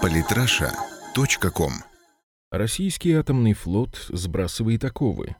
Политраша.ком Российский атомный флот сбрасывает оковы.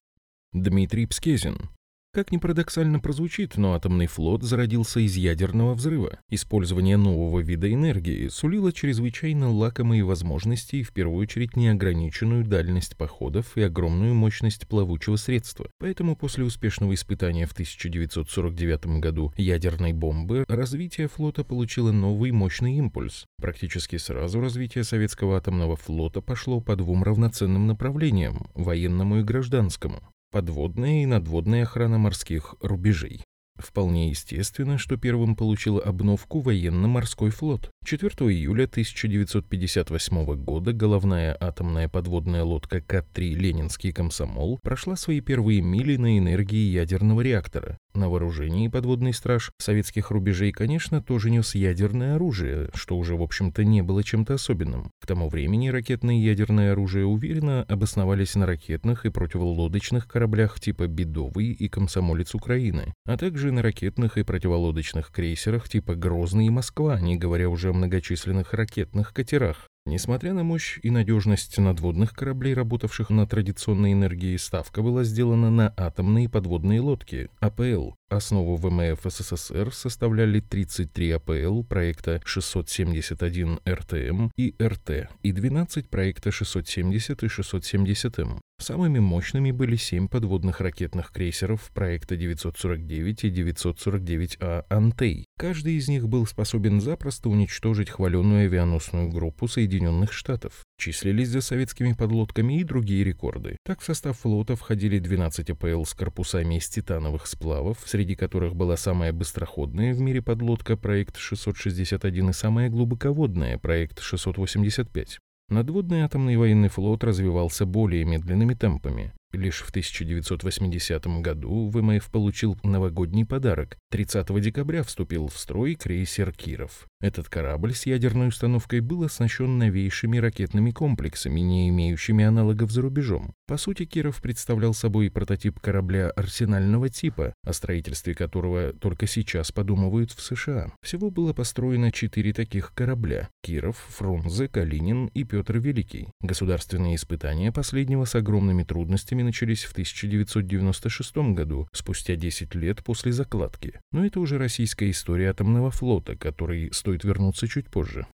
Дмитрий Пскезин, как ни парадоксально прозвучит, но атомный флот зародился из ядерного взрыва. Использование нового вида энергии сулило чрезвычайно лакомые возможности и в первую очередь неограниченную дальность походов и огромную мощность плавучего средства. Поэтому после успешного испытания в 1949 году ядерной бомбы развитие флота получило новый мощный импульс. Практически сразу развитие советского атомного флота пошло по двум равноценным направлениям – военному и гражданскому подводная и надводная охрана морских рубежей. Вполне естественно, что первым получил обновку военно-морской флот. 4 июля 1958 года головная атомная подводная лодка К-3 «Ленинский комсомол» прошла свои первые мили на энергии ядерного реактора. На вооружении подводный страж советских рубежей, конечно, тоже нес ядерное оружие, что уже, в общем-то, не было чем-то особенным. К тому времени ракетное и ядерное оружие уверенно обосновались на ракетных и противолодочных кораблях типа «Бедовый» и «Комсомолец Украины», а также на ракетных и противолодочных крейсерах типа «Грозный» и «Москва», не говоря уже о многочисленных ракетных катерах. Несмотря на мощь и надежность надводных кораблей, работавших на традиционной энергии, ставка была сделана на атомные подводные лодки, АПЛ, Основу ВМФ СССР составляли 33 АПЛ проекта 671 РТМ и РТ и 12 проекта 670 и 670М. Самыми мощными были 7 подводных ракетных крейсеров проекта 949 и 949А «Антей». Каждый из них был способен запросто уничтожить хваленную авианосную группу Соединенных Штатов. Числились за советскими подлодками и другие рекорды. Так в состав флота входили 12 АПЛ с корпусами из титановых сплавов, среди которых была самая быстроходная в мире подлодка проект 661 и самая глубоководная проект 685. Надводный атомный военный флот развивался более медленными темпами. Лишь в 1980 году ВМФ получил новогодний подарок. 30 декабря вступил в строй крейсер «Киров». Этот корабль с ядерной установкой был оснащен новейшими ракетными комплексами, не имеющими аналогов за рубежом. По сути, Киров представлял собой прототип корабля арсенального типа, о строительстве которого только сейчас подумывают в США. Всего было построено четыре таких корабля – Киров, Фрунзе, Калинин и Петр Великий. Государственные испытания последнего с огромными трудностями начались в 1996 году, спустя 10 лет после закладки. Но это уже российская история атомного флота, который стоит вернуться чуть позже.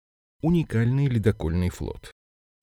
Уникальный ледокольный флот.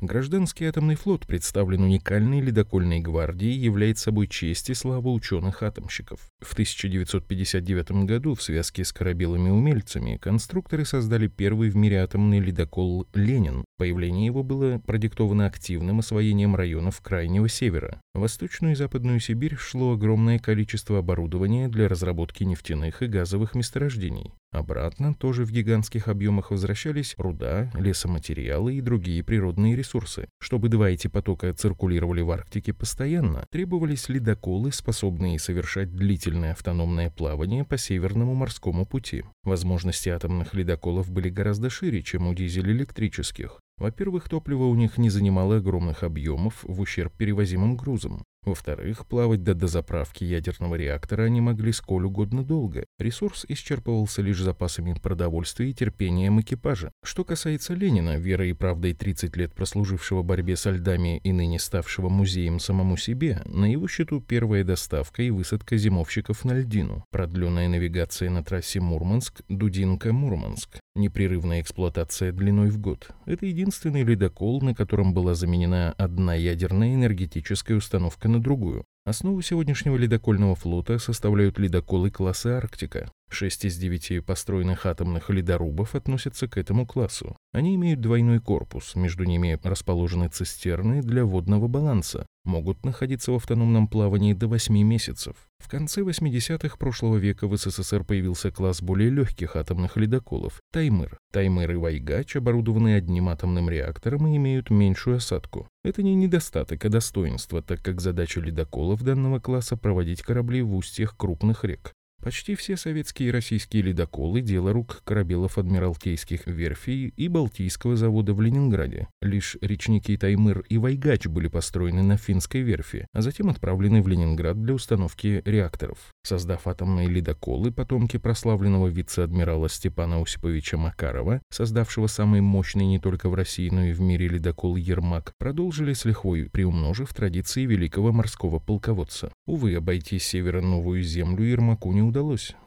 Гражданский атомный флот представлен уникальной ледокольной гвардией, является собой честь и слава ученых-атомщиков. В 1959 году в связке с корабелами-умельцами конструкторы создали первый в мире атомный ледокол «Ленин». Появление его было продиктовано активным освоением районов Крайнего Севера. В Восточную и Западную Сибирь шло огромное количество оборудования для разработки нефтяных и газовых месторождений. Обратно тоже в гигантских объемах возвращались руда, лесоматериалы и другие природные ресурсы. Чтобы два эти потока циркулировали в Арктике постоянно, требовались ледоколы, способные совершать длительное автономное плавание по Северному морскому пути. Возможности атомных ледоколов были гораздо шире, чем у дизель-электрических. Во-первых, топливо у них не занимало огромных объемов в ущерб перевозимым грузам. Во-вторых, плавать до дозаправки ядерного реактора они могли сколь угодно долго. Ресурс исчерпывался лишь запасами продовольствия и терпением экипажа. Что касается Ленина, верой и правдой 30 лет прослужившего борьбе со льдами и ныне ставшего музеем самому себе, на его счету первая доставка и высадка зимовщиков на льдину, продленная навигация на трассе Мурманск-Дудинка-Мурманск, непрерывная эксплуатация длиной в год. Это единственный ледокол, на котором была заменена одна ядерная энергетическая установка на другую. Основу сегодняшнего ледокольного флота составляют ледоколы класса «Арктика». Шесть из девяти построенных атомных ледорубов относятся к этому классу. Они имеют двойной корпус, между ними расположены цистерны для водного баланса, могут находиться в автономном плавании до 8 месяцев. В конце 80-х прошлого века в СССР появился класс более легких атомных ледоколов – Таймыр. Таймыр и Вайгач оборудованы одним атомным реактором и имеют меньшую осадку. Это не недостаток, а достоинство, так как задача ледоколов данного класса – проводить корабли в устьях крупных рек. Почти все советские и российские ледоколы – дело рук корабелов адмиралтейских верфей и Балтийского завода в Ленинграде. Лишь речники Таймыр и Вайгач были построены на финской верфи, а затем отправлены в Ленинград для установки реакторов. Создав атомные ледоколы, потомки прославленного вице-адмирала Степана Осиповича Макарова, создавшего самый мощный не только в России, но и в мире ледокол «Ермак», продолжили с лихвой, приумножив традиции великого морского полководца. Увы, обойти с севера новую землю Ермаку не удалось,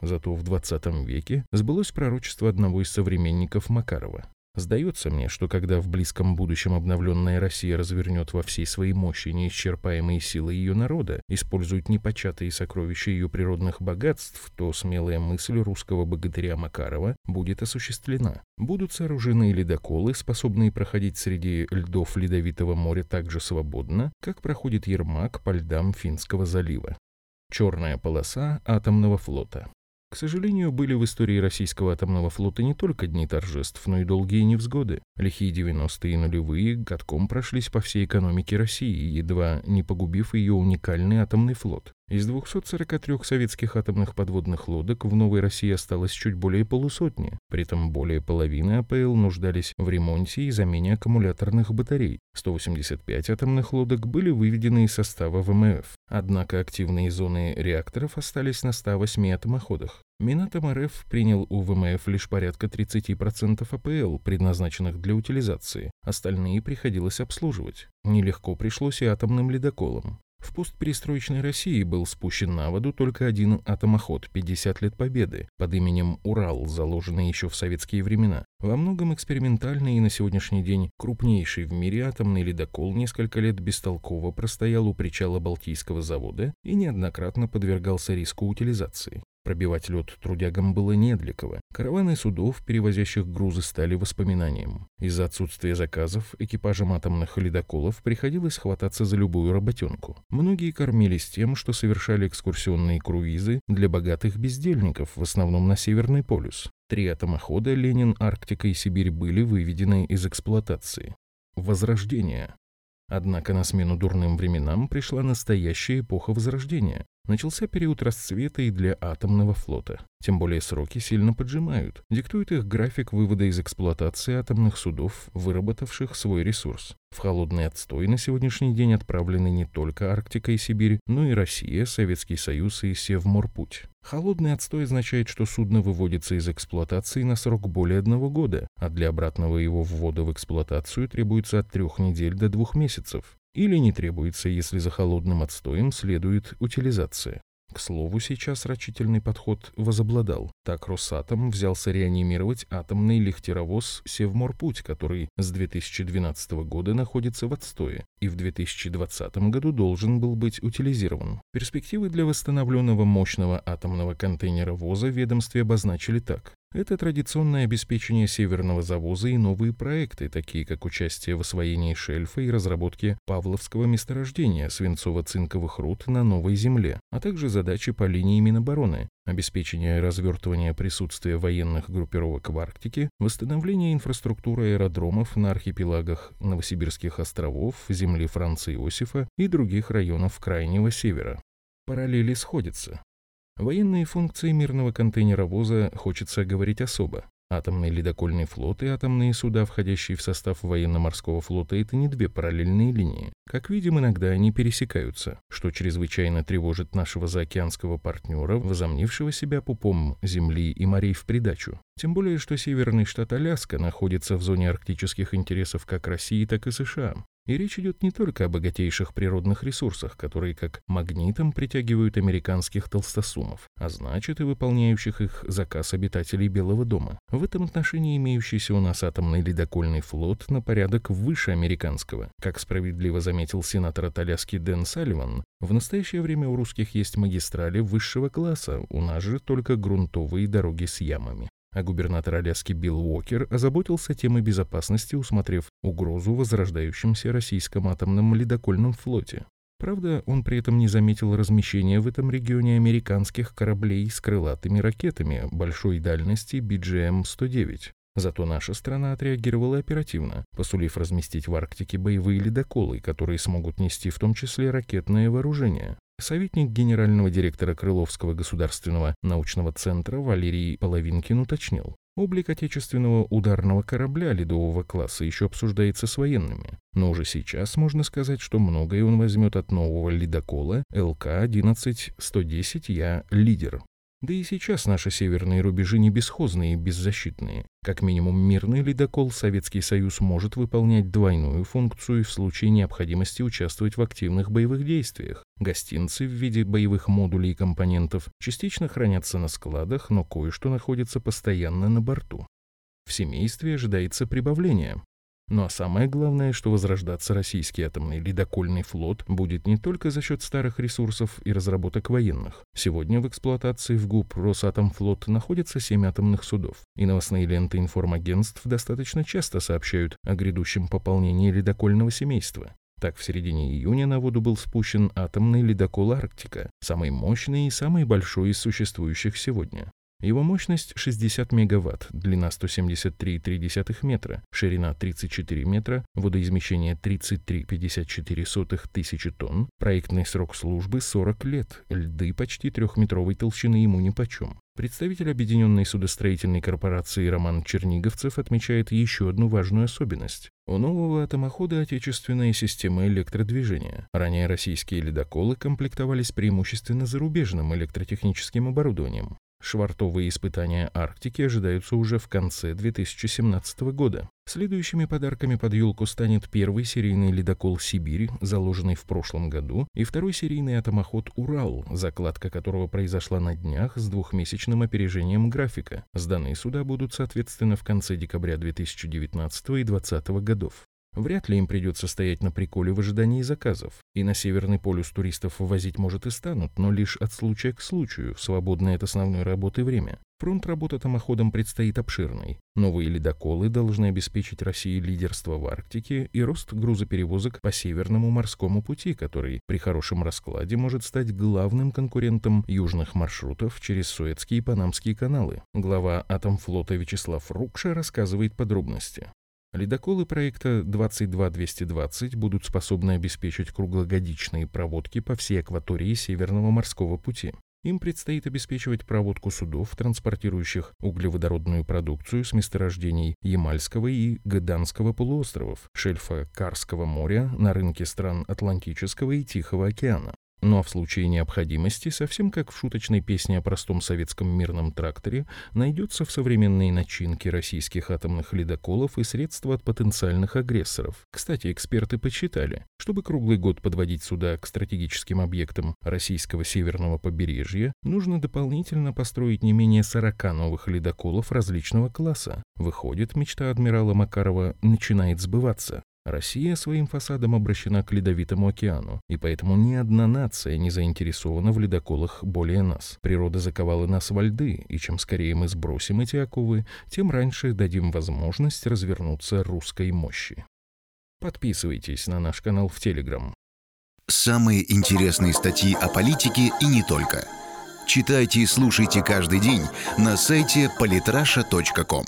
зато в 20 веке сбылось пророчество одного из современников Макарова. Сдается мне, что когда в близком будущем обновленная Россия развернет во всей своей мощи неисчерпаемые силы ее народа, использует непочатые сокровища ее природных богатств, то смелая мысль русского богатыря Макарова будет осуществлена. Будут сооружены ледоколы, способные проходить среди льдов Ледовитого моря так же свободно, как проходит Ермак по льдам Финского залива. Черная полоса атомного флота. К сожалению, были в истории российского атомного флота не только дни торжеств, но и долгие невзгоды. Лихие 90-е и нулевые годком прошлись по всей экономике России, едва не погубив ее уникальный атомный флот. Из 243 советских атомных подводных лодок в Новой России осталось чуть более полусотни. При этом более половины АПЛ нуждались в ремонте и замене аккумуляторных батарей. 185 атомных лодок были выведены из состава ВМФ. Однако активные зоны реакторов остались на 108 атомоходах. Минатом РФ принял у ВМФ лишь порядка 30% АПЛ, предназначенных для утилизации. Остальные приходилось обслуживать. Нелегко пришлось и атомным ледоколам. В постперестроечной России был спущен на воду только один атомоход «50 лет Победы» под именем «Урал», заложенный еще в советские времена. Во многом экспериментальный и на сегодняшний день крупнейший в мире атомный ледокол несколько лет бестолково простоял у причала Балтийского завода и неоднократно подвергался риску утилизации. Пробивать лед трудягам было не для кого. Караваны судов, перевозящих грузы, стали воспоминанием. Из-за отсутствия заказов экипажам атомных ледоколов приходилось хвататься за любую работенку. Многие кормились тем, что совершали экскурсионные круизы для богатых бездельников, в основном на Северный полюс. Три атомохода «Ленин», «Арктика» и «Сибирь» были выведены из эксплуатации. Возрождение. Однако на смену дурным временам пришла настоящая эпоха Возрождения. Начался период расцвета и для атомного флота. Тем более сроки сильно поджимают. Диктует их график вывода из эксплуатации атомных судов, выработавших свой ресурс. В холодный отстой на сегодняшний день отправлены не только Арктика и Сибирь, но и Россия, Советский Союз и Севморпуть. Холодный отстой означает, что судно выводится из эксплуатации на срок более одного года, а для обратного его ввода в эксплуатацию требуется от трех недель до двух месяцев или не требуется, если за холодным отстоем следует утилизация. К слову, сейчас рачительный подход возобладал. Так Росатом взялся реанимировать атомный лихтеровоз «Севморпуть», который с 2012 года находится в отстое и в 2020 году должен был быть утилизирован. Перспективы для восстановленного мощного атомного контейнеровоза ведомстве обозначили так. Это традиционное обеспечение северного завоза и новые проекты, такие как участие в освоении шельфа и разработке Павловского месторождения свинцово-цинковых руд на новой земле, а также задачи по линии Минобороны, обеспечение и развертывание присутствия военных группировок в Арктике, восстановление инфраструктуры аэродромов на архипелагах Новосибирских островов, земли Франца Иосифа и других районов Крайнего Севера. Параллели сходятся. Военные функции мирного контейнеровоза хочется говорить особо. Атомный ледокольный флот и атомные суда, входящие в состав военно-морского флота, это не две параллельные линии. Как видим, иногда они пересекаются, что чрезвычайно тревожит нашего заокеанского партнера, возомнившего себя пупом земли и морей в придачу. Тем более, что северный штат Аляска находится в зоне арктических интересов как России, так и США. И речь идет не только о богатейших природных ресурсах, которые как магнитом притягивают американских толстосумов, а значит и выполняющих их заказ обитателей Белого дома. В этом отношении имеющийся у нас атомный ледокольный флот на порядок выше американского. Как справедливо заметил сенатор от Аляски Дэн Салливан, в настоящее время у русских есть магистрали высшего класса, у нас же только грунтовые дороги с ямами а губернатор Аляски Билл Уокер озаботился темой безопасности, усмотрев угрозу возрождающемся российском атомном ледокольном флоте. Правда, он при этом не заметил размещения в этом регионе американских кораблей с крылатыми ракетами большой дальности BGM-109. Зато наша страна отреагировала оперативно, посулив разместить в Арктике боевые ледоколы, которые смогут нести в том числе ракетное вооружение. Советник генерального директора Крыловского государственного научного центра Валерий Половинкин уточнил. Облик отечественного ударного корабля ледового класса еще обсуждается с военными, но уже сейчас можно сказать, что многое он возьмет от нового ледокола ЛК-11-110 «Я лидер». Да и сейчас наши северные рубежи не бесхозные и беззащитные. Как минимум мирный ледокол Советский Союз может выполнять двойную функцию в случае необходимости участвовать в активных боевых действиях. Гостинцы в виде боевых модулей и компонентов частично хранятся на складах, но кое-что находится постоянно на борту. В семействе ожидается прибавление. Ну а самое главное, что возрождаться российский атомный ледокольный флот будет не только за счет старых ресурсов и разработок военных. Сегодня в эксплуатации в ГУП Росатомфлот находится семь атомных судов, и новостные ленты информагентств достаточно часто сообщают о грядущем пополнении ледокольного семейства. Так, в середине июня на воду был спущен атомный ледокол «Арктика», самый мощный и самый большой из существующих сегодня. Его мощность 60 мегаватт, длина 173,3 метра, ширина 34 метра, водоизмещение 33,54 тысячи тонн, проектный срок службы 40 лет, льды почти трехметровой толщины ему нипочем. Представитель Объединенной судостроительной корпорации Роман Черниговцев отмечает еще одну важную особенность. У нового атомохода отечественная система электродвижения. Ранее российские ледоколы комплектовались преимущественно зарубежным электротехническим оборудованием. Швартовые испытания Арктики ожидаются уже в конце 2017 года. Следующими подарками под елку станет первый серийный ледокол «Сибирь», заложенный в прошлом году, и второй серийный атомоход «Урал», закладка которого произошла на днях с двухмесячным опережением графика. Сданные суда будут, соответственно, в конце декабря 2019 и 2020 годов. Вряд ли им придется стоять на приколе в ожидании заказов. И на Северный полюс туристов ввозить, может, и станут, но лишь от случая к случаю, в свободное от основной работы время. Фронт работы атомоходом предстоит обширный. Новые ледоколы должны обеспечить России лидерство в Арктике и рост грузоперевозок по Северному морскому пути, который при хорошем раскладе может стать главным конкурентом южных маршрутов через Суэцкие и Панамские каналы. Глава Атомфлота Вячеслав Рукша рассказывает подробности. Ледоколы проекта 22220 будут способны обеспечить круглогодичные проводки по всей акватории Северного морского пути. Им предстоит обеспечивать проводку судов, транспортирующих углеводородную продукцию с месторождений Ямальского и Гаданского полуостровов, шельфа Карского моря на рынке стран Атлантического и Тихого океана. Ну а в случае необходимости, совсем как в шуточной песне о простом советском мирном тракторе, найдется в современной начинке российских атомных ледоколов и средства от потенциальных агрессоров. Кстати, эксперты подсчитали, чтобы круглый год подводить суда к стратегическим объектам российского северного побережья, нужно дополнительно построить не менее 40 новых ледоколов различного класса. Выходит, мечта адмирала Макарова начинает сбываться. Россия своим фасадом обращена к Ледовитому океану, и поэтому ни одна нация не заинтересована в ледоколах более нас. Природа заковала нас во льды, и чем скорее мы сбросим эти оковы, тем раньше дадим возможность развернуться русской мощи. Подписывайтесь на наш канал в Телеграм. Самые интересные статьи о политике и не только. Читайте и слушайте каждый день на сайте polytrasha.com.